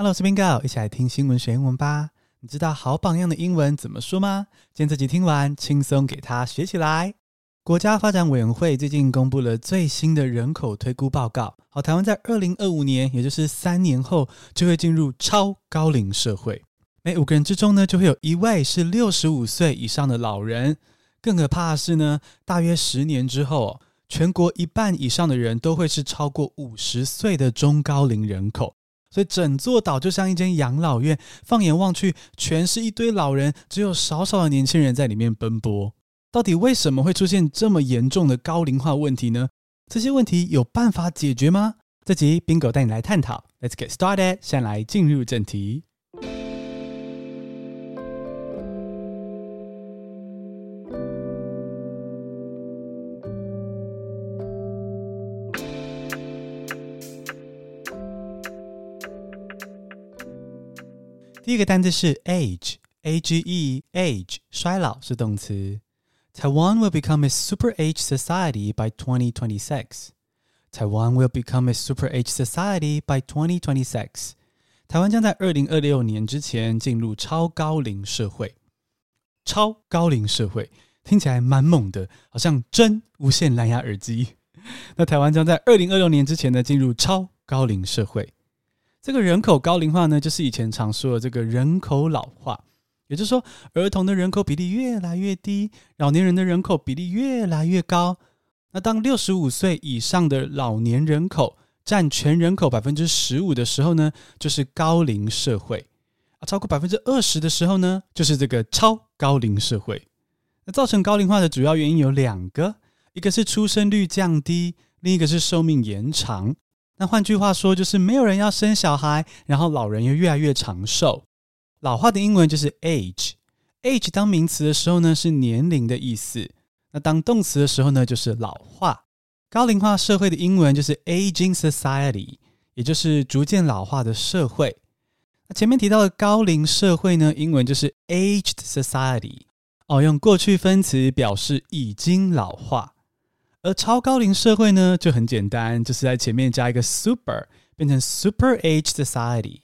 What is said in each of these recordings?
Hello，我是 Bingo，一起来听新闻学英文吧。你知道好榜样的英文怎么说吗？今天这集听完，轻松给它学起来。国家发展委员会最近公布了最新的人口推估报告。好，台湾在二零二五年，也就是三年后，就会进入超高龄社会。每五个人之中呢，就会有一位是六十五岁以上的老人。更可怕的是呢，大约十年之后，全国一半以上的人都会是超过五十岁的中高龄人口。所以整座岛就像一间养老院，放眼望去，全是一堆老人，只有少少的年轻人在里面奔波。到底为什么会出现这么严重的高龄化问题呢？这些问题有办法解决吗？这集宾狗带你来探讨。Let's get started，先来进入正题。第一个单词是 age，a g e，age，衰老是动词。Taiwan will become a super age society by 2026. Taiwan will become a super age society by 2026. 台湾将在二零二六年之前进入超高龄社会。超高龄社会听起来蛮猛的，好像真无线蓝牙耳机。那台湾将在二零二六年之前呢进入超高龄社会。这个人口高龄化呢，就是以前常说的这个人口老化，也就是说，儿童的人口比例越来越低，老年人的人口比例越来越高。那当六十五岁以上的老年人口占全人口百分之十五的时候呢，就是高龄社会啊；超过百分之二十的时候呢，就是这个超高龄社会。那造成高龄化的主要原因有两个，一个是出生率降低，另一个是寿命延长。那换句话说，就是没有人要生小孩，然后老人又越来越长寿。老化的英文就是 age，age 当名词的时候呢，是年龄的意思；那当动词的时候呢，就是老化。高龄化社会的英文就是 aging society，也就是逐渐老化的社会。那前面提到的高龄社会呢，英文就是 aged society，哦，用过去分词表示已经老化。而超高龄社会呢，就很简单，就是在前面加一个 super，变成 super age society。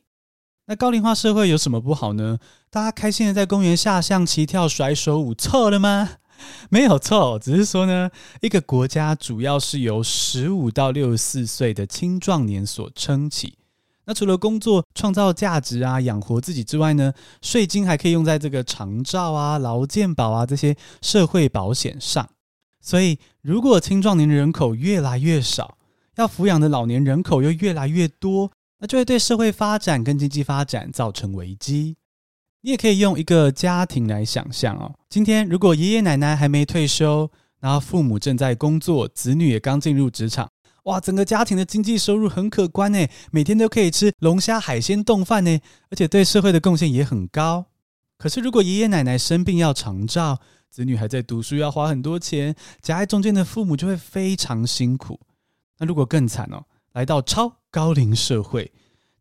那高龄化社会有什么不好呢？大家开心的在公园下象棋、跳甩手舞，错了吗？没有错，只是说呢，一个国家主要是由十五到六十四岁的青壮年所撑起。那除了工作创造价值啊，养活自己之外呢，税金还可以用在这个长照啊、劳健保啊这些社会保险上。所以，如果青壮年的人口越来越少，要抚养的老年人口又越来越多，那就会对社会发展跟经济发展造成危机。你也可以用一个家庭来想象哦。今天如果爷爷奶奶还没退休，然后父母正在工作，子女也刚进入职场，哇，整个家庭的经济收入很可观呢，每天都可以吃龙虾海鲜冻饭呢，而且对社会的贡献也很高。可是如果爷爷奶奶生病要长照，子女还在读书，要花很多钱，夹在中间的父母就会非常辛苦。那如果更惨哦，来到超高龄社会，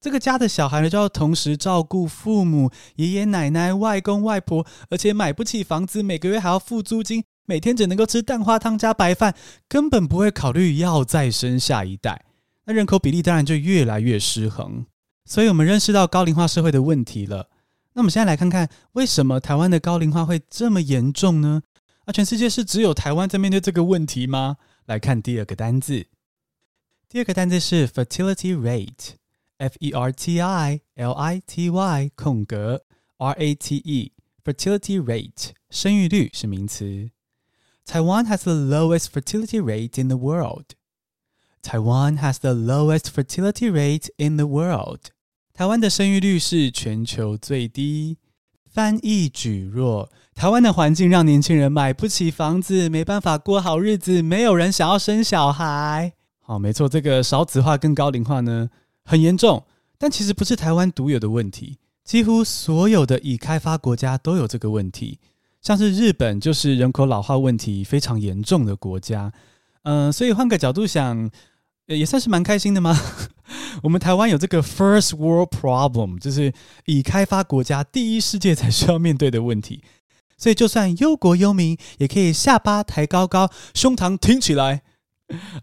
这个家的小孩呢，就要同时照顾父母、爷爷奶奶、外公外婆，而且买不起房子，每个月还要付租金，每天只能够吃蛋花汤加白饭，根本不会考虑要再生下一代。那人口比例当然就越来越失衡。所以我们认识到高龄化社会的问题了。那我们现在来看看，为什么台湾的高龄化会这么严重呢？啊，全世界是只有台湾在面对这个问题吗？来看第二个单字，第二个单字是 fertility rate，f e r t i l i t y 空格 r a t e，fertility rate 生育率是名词。Taiwan has the lowest fertility rate in the world. Taiwan has the lowest fertility rate in the world. 台湾的生育率是全球最低。翻译举弱：台湾的环境让年轻人买不起房子，没办法过好日子，没有人想要生小孩。好，没错，这个少子化跟高龄化呢很严重，但其实不是台湾独有的问题，几乎所有的已开发国家都有这个问题。像是日本就是人口老化问题非常严重的国家。嗯、所以换个角度想。也算是蛮开心的吗？我们台湾有这个 first world problem，就是已开发国家第一世界才需要面对的问题。所以就算忧国忧民，也可以下巴抬高高，胸膛挺起来。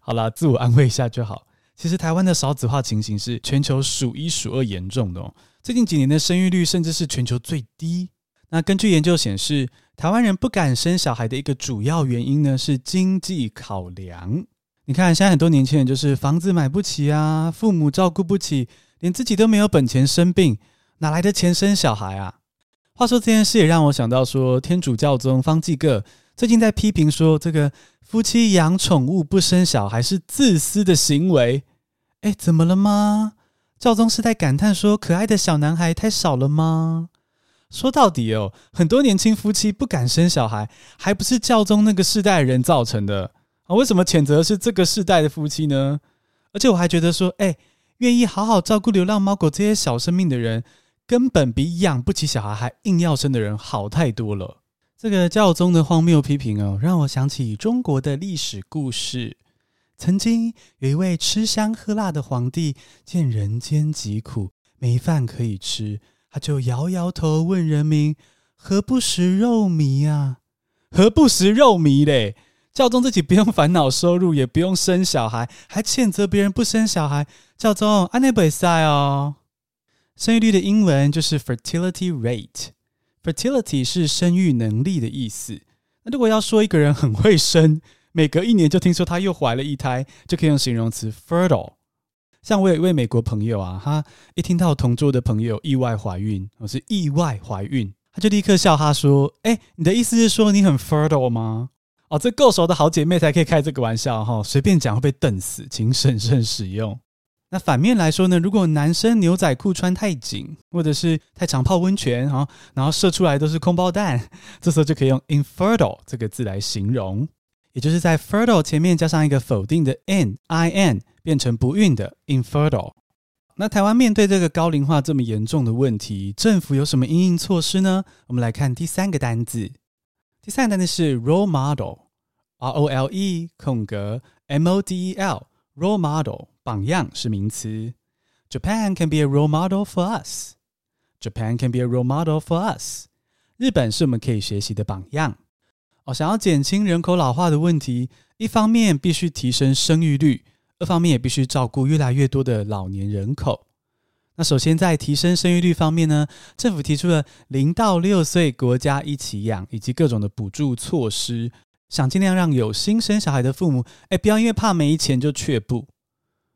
好啦，自我安慰一下就好。其实台湾的少子化情形是全球数一数二严重的哦。最近几年的生育率甚至是全球最低。那根据研究显示，台湾人不敢生小孩的一个主要原因呢，是经济考量。你看，现在很多年轻人就是房子买不起啊，父母照顾不起，连自己都没有本钱生病，哪来的钱生小孩啊？话说这件事也让我想到说，天主教宗方济各最近在批评说，这个夫妻养宠物不生小孩是自私的行为。哎，怎么了吗？教宗是在感叹说，可爱的小男孩太少了吗？说到底哦，很多年轻夫妻不敢生小孩，还不是教宗那个世代人造成的啊？为什么谴责是这个世代的夫妻呢？而且我还觉得说，哎，愿意好好照顾流浪猫狗这些小生命的人，根本比养不起小孩还硬要生的人好太多了。这个教宗的荒谬批评哦，让我想起中国的历史故事。曾经有一位吃香喝辣的皇帝，见人间疾苦，没饭可以吃，他就摇摇头问人民：“何不食肉糜啊？何不食肉糜嘞？”教宗自己不用烦恼收入，也不用生小孩，还谴责别人不生小孩。教宗，安内贝塞哦。生育率的英文就是 fertility rate，fertility 是生育能力的意思。那如果要说一个人很会生，每隔一年就听说她又怀了一胎，就可以用形容词 fertile。像我有一位美国朋友啊，他一听到同桌的朋友意外怀孕，我是意外怀孕，他就立刻笑他说：“哎，你的意思是说你很 fertile 吗？”哦，这够熟的好姐妹才可以开这个玩笑哈，随便讲会被瞪死，请审慎使用。那反面来说呢，如果男生牛仔裤穿太紧，或者是太常泡温泉哈，然后射出来都是空包蛋，这时候就可以用 infertile 这个字来形容。也就是在 fertile 前面加上一个否定的 n i n 变成不孕的 infertile。那台湾面对这个高龄化这么严重的问题，政府有什么因应措施呢？我们来看第三个单字，第三个单字是 role model，r o l e 空格 m o d e l，role model 榜样是名词。Japan can be a role model for us. Japan can be a role model for us. 日本是我们可以学习的榜样。哦，想要减轻人口老化的问题，一方面必须提升生育率，二方面也必须照顾越来越多的老年人口。那首先在提升生育率方面呢，政府提出了零到六岁国家一起养以及各种的补助措施，想尽量让有心生小孩的父母，哎，不要因为怕没钱就却步。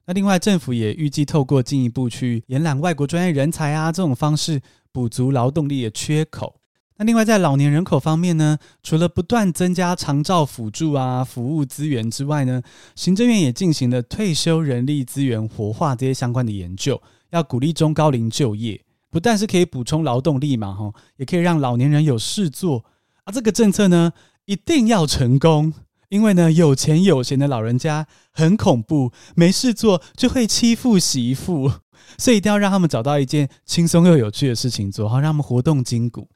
那另外，政府也预计透过进一步去延揽外国专业人才啊这种方式，补足劳动力的缺口。那另外，在老年人口方面呢，除了不断增加长照辅助啊、服务资源之外呢，行政院也进行了退休人力资源活化这些相关的研究，要鼓励中高龄就业，不但是可以补充劳动力嘛，哈，也可以让老年人有事做啊。这个政策呢，一定要成功，因为呢，有钱有闲的老人家很恐怖，没事做就会欺负媳妇，所以一定要让他们找到一件轻松又有趣的事情做，好让他们活动筋骨。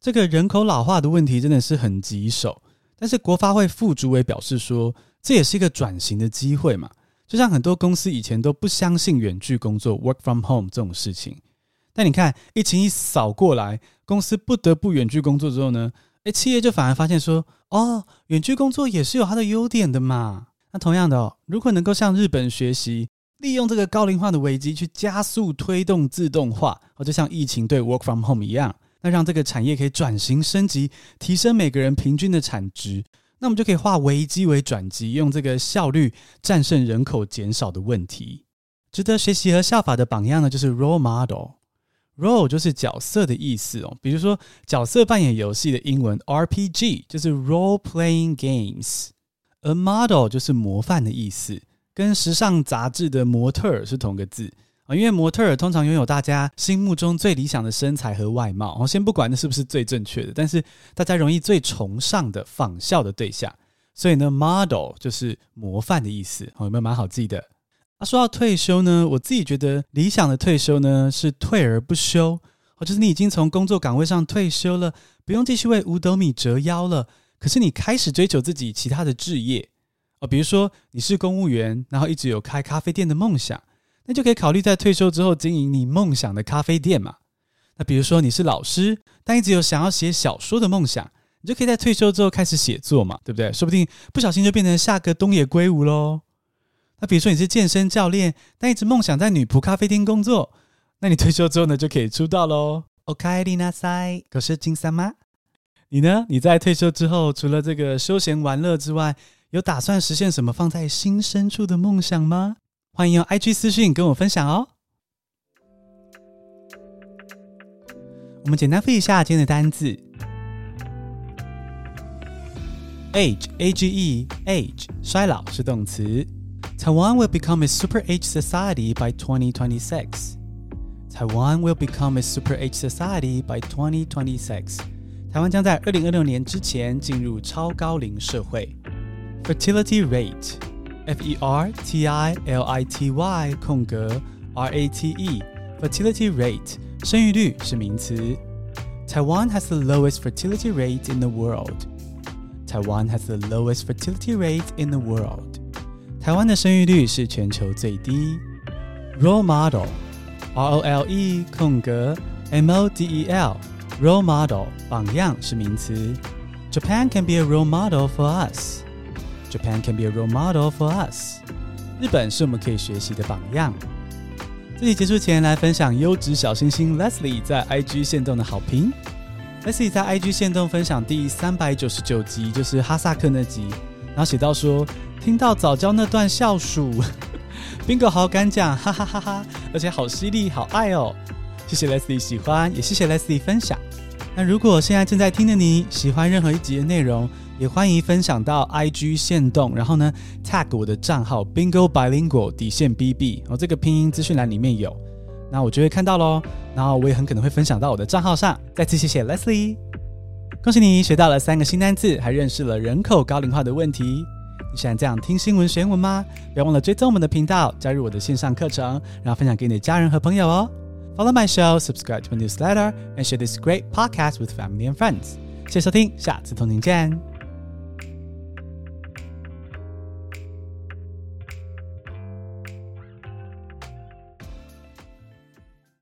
这个人口老化的问题真的是很棘手，但是国发会副主委表示说，这也是一个转型的机会嘛。就像很多公司以前都不相信远距工作 （work from home） 这种事情，但你看疫情一扫过来，公司不得不远距工作之后呢，诶，企业就反而发现说，哦，远距工作也是有它的优点的嘛。那同样的哦，如果能够向日本学习，利用这个高龄化的危机去加速推动自动化，哦，就像疫情对 work from home 一样。那让这个产业可以转型升级，提升每个人平均的产值，那我们就可以化危机为转机，用这个效率战胜人口减少的问题。值得学习和效法的榜样呢，就是 role model。role 就是角色的意思哦，比如说角色扮演游戏的英文 RPG 就是 role playing games，而 model 就是模范的意思，跟时尚杂志的模特儿是同个字。啊，因为模特儿通常拥有大家心目中最理想的身材和外貌，我先不管那是不是最正确的，但是大家容易最崇尚的仿效的对象，所以呢，model 就是模范的意思，有没有蛮好记的？啊，说到退休呢，我自己觉得理想的退休呢是退而不休，哦，就是你已经从工作岗位上退休了，不用继续为五斗米折腰了，可是你开始追求自己其他的志业，哦，比如说你是公务员，然后一直有开咖啡店的梦想。那就可以考虑在退休之后经营你梦想的咖啡店嘛。那比如说你是老师，但一直有想要写小说的梦想，你就可以在退休之后开始写作嘛，对不对？说不定不小心就变成下个东野圭吾喽。 那比如说你是健身教练，但一直梦想在女仆咖啡厅工作，那你退休之后呢就可以出道喽。おかえりなさい，可是金三吗？你呢？你在退休之后，除了这个休闲玩乐之外，有打算实现什么放在心深处的梦想吗？ 欢迎用 IG 私讯跟我分享哦。我们简单复习一下今天的单字：age a g e age 衰老是动词。Taiwan will become a super age society by 2026. Taiwan will become a super age society by 2026. 台湾将在二零二六年之前进入超高龄社会。Fertility rate, F-E-R-T-I-L-I-T-Y 空格 R-A-T-E, fertility rate 生育率是名词。Taiwan has the lowest fertility rate in the world. Taiwan has the lowest fertility rate in the world. 台湾的生育率是全球最低。Role model，R O L E 空格 M O D E L，role model 榜样是名词。Japan can be a role model for us. Japan can be a role model for us. 日本是我们可以学习的榜样。这里结束前来分享优质小星星 Leslie 在 IG 线动的好评。Leslie 在 IG 线动分享第三百九十九集，就是哈萨克那集，然后写到说。听到早教那段笑鼠，Bingo 好敢讲，哈哈哈哈！而且好犀利，好爱哦！谢谢 Leslie 喜欢，也谢谢 Leslie 分享。那如果现在正在听的你喜欢任何一集的内容，也欢迎分享到 IG 线动，然后呢 tag 我的账号 Bingo Bilingual 底线 BB，哦，这个拼音资讯栏里面有，那我就会看到喽。然后我也很可能会分享到我的账号上。再次谢谢 Leslie，恭喜你学到了三个新单字，还认识了人口高龄化的问题。你喜欢这样听新闻学英文吗？不要忘了追踪我们的频道，加入我的线上课程，然后分享给你的家人和朋友哦。Follow my show, subscribe to my newsletter, and share this great podcast with family and friends. 谢谢收听，下次同您见。